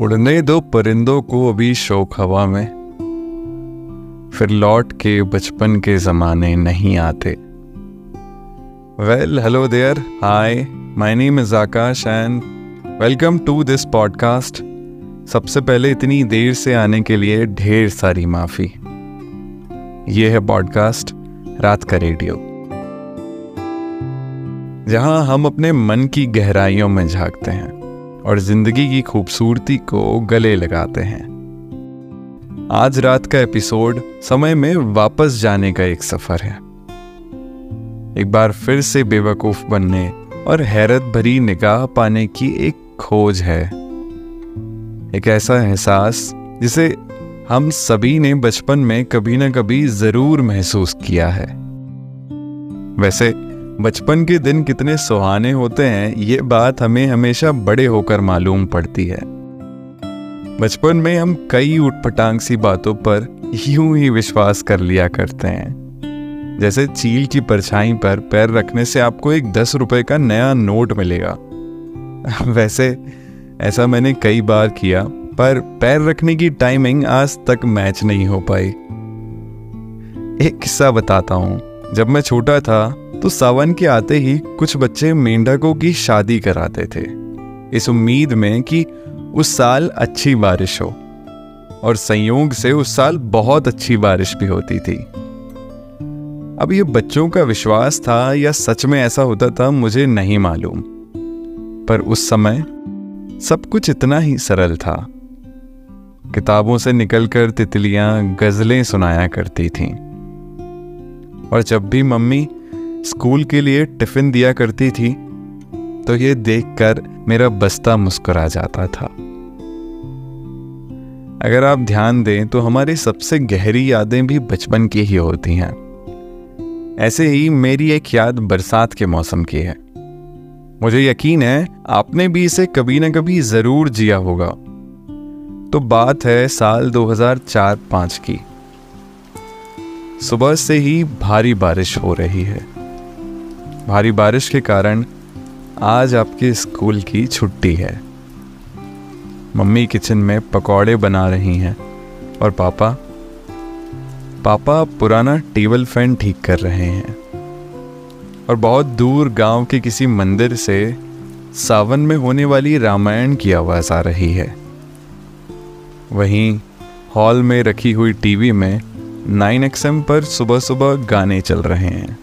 उड़ने दो परिंदों को अभी शोक हवा में। फिर लौट के बचपन के जमाने नहीं आते। Well hello there hi my name is Akash and welcome to this podcast सबसे पहले इतनी देर से आने के लिए ढेर सारी माफ़ी। ये है पॉडकास्ट रात का रेडियो जहाँ हम अपने मन की गहराइयों में झांकते हैं। और ज़िंदगी की खूबसूरती को गले लगाते हैं। आज रात का एपिसोड समय में वापस जाने का एक सफ़र है। एक बार फिर से बेवकूफ़ बनने और हैरत भरी निगाह पाने की एक खोज है। एक ऐसा एहसास जिसे हम सभी ने बचपन में कभी ना कभी ज़रूर महसूस किया है। वैसे बचपन के दिन कितने सुहाने होते हैं, ये बात हमें हमेशा बड़े होकर मालूम पड़ती है। बचपन में हम कई उठपटांग सी बातों पर यूँ ही विश्वास कर लिया करते हैं। जैसे चील की परछाई पर पैर रखने से आपको एक दस रुपए का नया नोट मिलेगा। वैसे, ऐसा मैंने कई बार किया, पर पैर रखने की टाइमिंग आज तक मैच नहीं हो पाई। एक किस्सा बताता हूँ। जब मैं छोटा था तो सावन के आते ही कुछ बच्चे मेंढकों की शादी कराते थे। इस उम्मीद में कि उस साल अच्छी बारिश हो, और संयोग से उस साल बहुत अच्छी बारिश भी होती थी। अब ये बच्चों का विश्वास था या सच में ऐसा होता था, मुझे नहीं मालूम। पर उस समय सब कुछ इतना ही सरल था। किताबों से निकलकर तितलियाँ, गजलें सुनाया करती थीं। और जब भी मम्मी स्कूल के लिए टिफ़िन दिया करती थी तो ये देखकर मेरा बस्ता मुस्कुरा जाता था। अगर आप ध्यान दें तो हमारी सबसे गहरी यादें भी बचपन की ही होती हैं। ऐसे ही मेरी एक याद बरसात के मौसम की है। मुझे यकीन है, आपने भी इसे कभी ना कभी ज़रूर जिया होगा। तो बात है साल 2004-5 की। सुबह से ही भारी बारिश हो रही है। भारी बारिश के कारण आज आपके स्कूल की छुट्टी है। मम्मी किचन में पकौड़े बना रही हैं और पापा पापा पुराना टेबल फ़ैन ठीक कर रहे हैं और बहुत दूर गाँव के किसी मंदिर से सावन में होने वाली रामायण की आवाज़ आ रही है। वहीं हॉल में रखी हुई टीवी में नाइन एक्सएम पर सुबह सुबह गाने चल रहे हैं।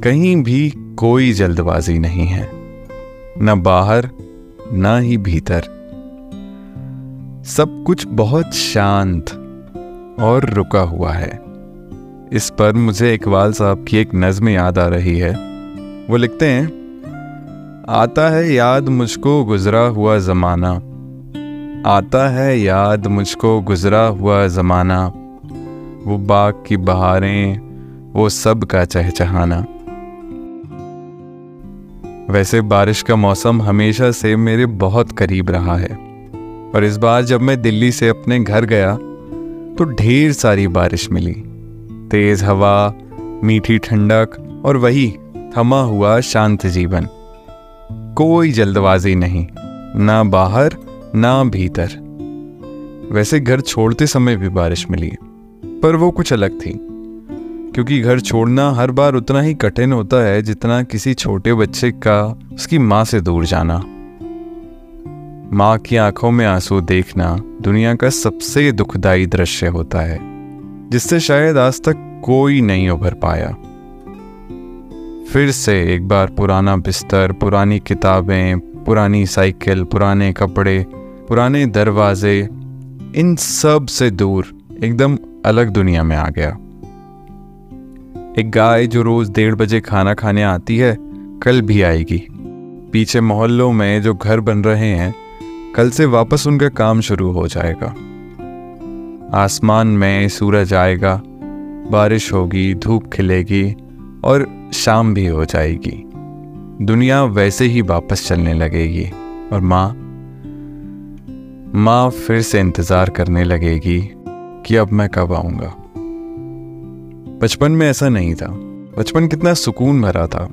कहीं भी कोई जल्दबाजी नहीं है। न बाहर, न ही भीतर। सब कुछ बहुत शांत और रुका हुआ है। इस पर मुझे इकबाल साहब की एक नज्म याद आ रही है। वो लिखते हैं, आता है याद मुझको गुजरा हुआ जमाना। आता है याद मुझको गुजरा हुआ जमाना। वो बाग की बहारें, वो सब का चहचहाना। वैसे बारिश का मौसम हमेशा से मेरे बहुत करीब रहा है। और इस बार जब मैं दिल्ली से अपने घर गया तो ढेर सारी बारिश मिली। तेज हवा, मीठी ठंडक और वही थमा हुआ शांत जीवन। कोई जल्दबाजी नहीं, ना बाहर ना भीतर। वैसे घर छोड़ते समय भी बारिश मिली पर वो कुछ अलग थी। क्योंकि घर छोड़ना हर बार उतना ही कठिन होता है जितना किसी छोटे बच्चे का, उसकी माँ से दूर जाना। माँ की आँखों में आँसू देखना दुनिया का सबसे दुखदाई दृश्य होता है, जिससे शायद आज तक कोई नहीं उभर पाया। फिर से एक बार पुराना बिस्तर, पुरानी किताबें, पुरानी साइकिल, पुराने कपड़े पुराने दरवाजे इन सबसे दूर एकदम अलग दुनिया में आ गया। एक गाय जो रोज डेढ़ बजे खाना खाने आती है, कल भी आएगी। पीछे मोहल्लों में जो घर बन रहे हैं, कल से वापस उनका काम शुरू हो जाएगा। आसमान में सूरज आएगा, बारिश होगी, धूप खिलेगी और शाम भी हो जाएगी। दुनिया वैसे ही वापस चलने लगेगी और माँ माँ फिर से इंतज़ार करने लगेगी कि अब मैं कब आऊँगा। बचपन में ऐसा नहीं था। बचपन कितना सुकून भरा था।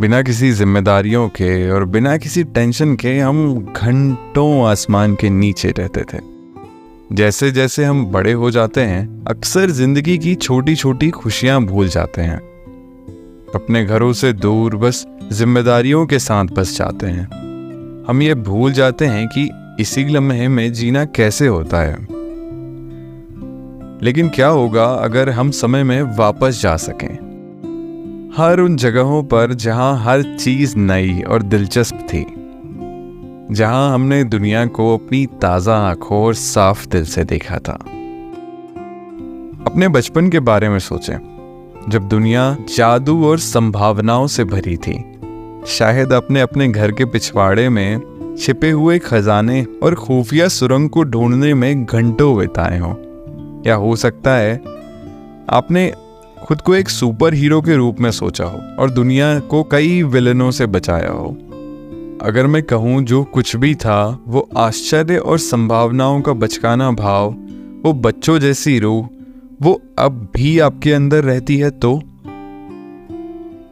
बिना किसी जिम्मेदारियों के और बिना किसी टेंशन के हम घंटों आसमान के नीचे रहते थे। जैसे जैसे हम बड़े हो जाते हैं, अक्सर ज़िंदगी की छोटी छोटी खुशियाँ भूल जाते हैं। अपने घरों से दूर बस जिम्मेदारियों के साथ बस जाते हैं। हम ये भूल जाते हैं कि इसी लम्हे में जीना कैसे होता है? लेकिन क्या होगा अगर हम समय में वापस जा सकें? हर उन जगहों पर जहाँ हर चीज़ नई और दिलचस्प थी, जहाँ हमने दुनिया को अपनी ताज़ा आँखों और साफ़ दिल से देखा था। अपने बचपन के बारे में सोचें। जब दुनिया जादू और संभावनाओं से भरी थी, शायद अपने अपने घर के पिछवाड़े में छिपे हुए खजाने और खुफिया सुरंग को ढूँढने में घंटों बिताए हों। या हो सकता है आपने खुद को एक सुपर हीरो के रूप में सोचा हो और दुनिया को कई विलनों से बचाया हो। अगर मैं कहूँ जो कुछ भी था, वो आश्चर्य और संभावनाओं का बचकाना भाव, वो बच्चों जैसी रूह, वो अब भी आपके अंदर रहती है तो?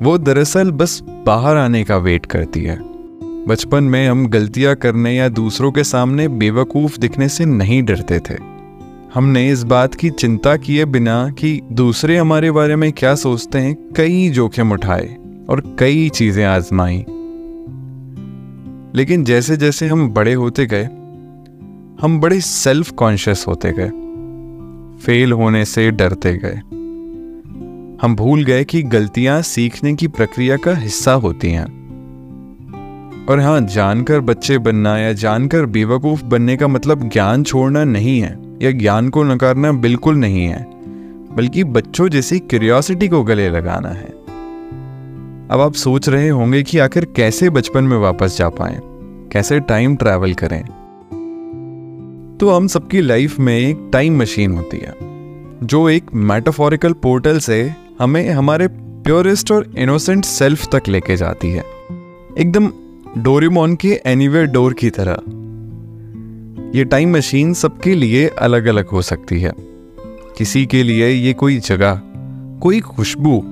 वो दरअसल बस बाहर आने का वेट करती है। बचपन में हम गलतियाँ करने या दूसरों के सामने बेवकूफ़ दिखने से नहीं डरते थे। हमने इस बात की चिंता किए बिना कि दूसरे हमारे बारे में क्या सोचते हैं, कई जोखिम उठाए और कई चीज़ें आजमाई। लेकिन जैसे जैसे हम बड़े होते गए, हम बड़े सेल्फ कॉन्शियस होते गए फेल होने से डरते गए। हम भूल गए कि गलतियाँ सीखने की प्रक्रिया का हिस्सा होती हैं। और हाँ जानकर बच्चे बनना या जानकर बेवकूफ़ बनने का मतलब ज्ञान छोड़ना नहीं है, या ज्ञान को नकारना बिल्कुल नहीं है, बल्कि बच्चों जैसी क्यूरियोसिटी को गले लगाना है। अब आप सोच रहे होंगे कि आखिर कैसे बचपन में वापस जा पाए? कैसे टाइम ट्रैवल करें? तो हम सबकी लाइफ में एक टाइम मशीन होती है, जो एक मेटाफोरिकल पोर्टल से हमें हमारे प्योरेस्ट और इनोसेंट सेल्फ तक लेके जाती है। एकदम डोरीमोन के एनीवेयर डोर की तरह। ये टाइम मशीन सबके लिए अलग अलग हो सकती है। किसी के लिए ये कोई जगह, कोई खुशबू,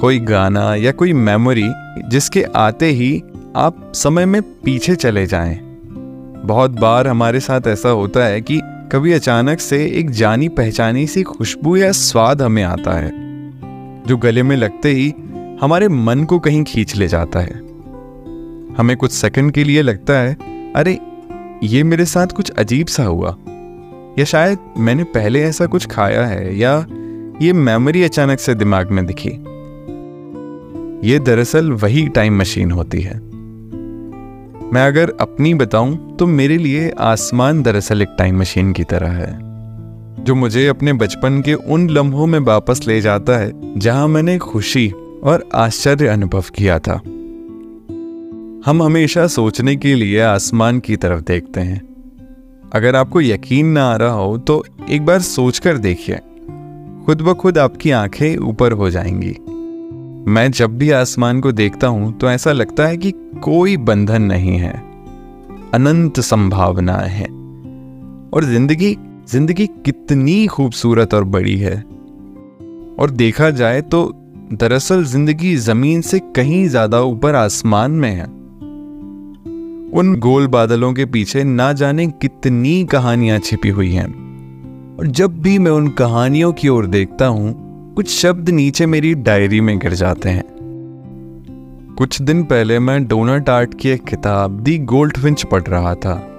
कोई गाना या कोई मेमोरी जिसके आते ही आप समय में पीछे चले जाएँ। बहुत बार हमारे साथ ऐसा होता है कि कभी अचानक से एक जानी पहचानी सी खुशबू या स्वाद हमें आता है, जो गले में लगते ही हमारे मन को कहीं खींच ले जाता है। हमें कुछ सेकंड के लिए लगता है, अरे, ये मेरे साथ कुछ अजीब सा हुआ। या शायद मैंने पहले ऐसा कुछ खाया है, या ये मेमोरी अचानक से दिमाग में दिखी। ये दरअसल वही टाइम मशीन होती है। मैं अगर अपनी बताऊँ तो मेरे लिए आसमान दरअसल एक टाइम मशीन की तरह है, जो मुझे अपने बचपन के उन लम्हों में वापस ले जाता है, जहाँ मैंने खुशी और आश्चर्य अनुभव किया था। हम हमेशा सोचने के लिए आसमान की तरफ़ देखते हैं। अगर आपको यकीन ना आ रहा हो तो एक बार सोचकर देखिए। खुद ब खुद आपकी आँखें ऊपर हो जाएँगी। मैं जब भी आसमान को देखता हूँ तो ऐसा लगता है कि कोई बंधन नहीं है। अनंत संभावनाएँ हैं। और ज़िंदगी ज़िंदगी कितनी खूबसूरत और बड़ी है। और देखा जाए तो दरअसल ज़िंदगी ज़मीन से कहीं ज़्यादा ऊपर आसमान में है। उन गोल बादलों के पीछे ना जाने कितनी कहानियाँ छिपी हुई हैं। और जब भी मैं उन कहानियों की ओर देखता हूँ, कुछ शब्द नीचे मेरी डायरी में गिर जाते हैं। कुछ दिन पहले मैं डोनट आर्ट की एक किताब, दी गोल्ड फिंच पढ़ रहा था।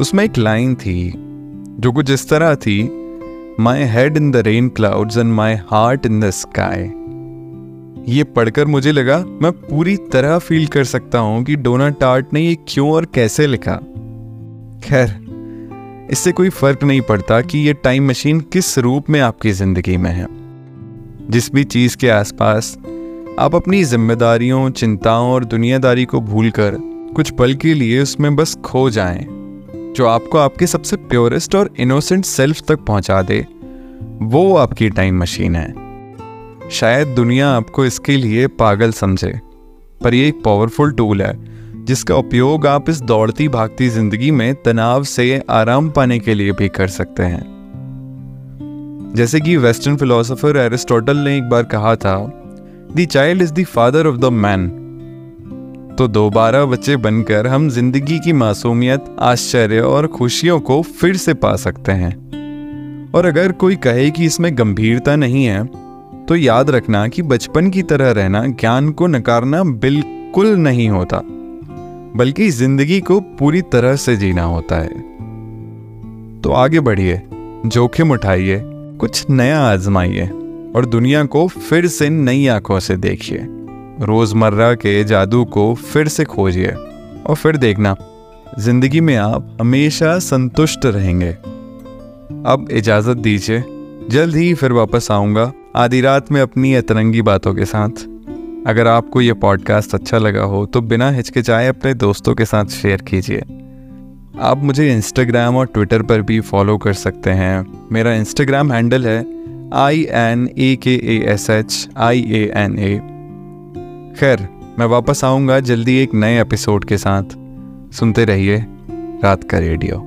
उसमें एक लाइन थी, जो कुछ इस तरह थी my head in the rain clouds and my heart in the sky ये पढ़कर मुझे लगा मैं पूरी तरह फील कर सकता हूँ कि डोना टार्ट ने ये क्यों और कैसे लिखा। खैर इससे कोई फ़र्क नहीं पड़ता कि ये टाइम मशीन किस रूप में आपकी ज़िंदगी में है। जिस भी चीज़ के आसपास आप अपनी जिम्मेदारियों चिंताओं और दुनियादारी को भूलकर कुछ पल के लिए उसमें बस खो जाएँ, जो आपको आपके सबसे प्योरेस्ट और इनोसेंट सेल्फ तक पहुँचा दे वो आपकी टाइम मशीन है। शायद दुनिया आपको इसके लिए पागल समझे, पर यह एक पावरफुल टूल है, जिसका उपयोग आप इस दौड़ती भागती ज़िंदगी में तनाव से आराम पाने के लिए भी कर सकते हैं। जैसे कि वेस्टर्न फिलोसोफर एरिस्टोटल ने एक बार कहा था the child is the father of the man तो दोबारा बच्चे बनकर हम ज़िंदगी की मासूमियत, आश्चर्य और खुशियों को फिर से पा सकते हैं। और अगर कोई कहे कि इसमें गंभीरता नहीं है तो याद रखना कि बचपन की तरह रहना, ज्ञान को नकारना बिल्कुल नहीं होता, बल्कि ज़िंदगी को पूरी तरह से जीना होता है। तो आगे बढ़िए, जोखिम उठाइए, कुछ नया आजमाइए और दुनिया को फिर से नई आँखों से देखिए। रोज़मर्रा के जादू को फिर से खोजिए और फिर देखना, ज़िंदगी में आप हमेशा संतुष्ट रहेंगे। अब इजाज़त दीजिए, जल्द ही फिर वापस आऊँगा। आधी रात में अपनी अतरंगी बातों के साथ। अगर आपको ये पॉडकास्ट अच्छा लगा हो तो बिना हिचकिचाए अपने दोस्तों के साथ शेयर कीजिए। आप मुझे इंस्टाग्राम और ट्विटर पर भी फॉलो कर सकते हैं। मेरा इंस्टाग्राम हैंडल है I N A K A S H I A N A खैर, मैं वापस आऊँगा जल्दी एक नए एपिसोड के साथ। सुनते रहिए रात का रेडियो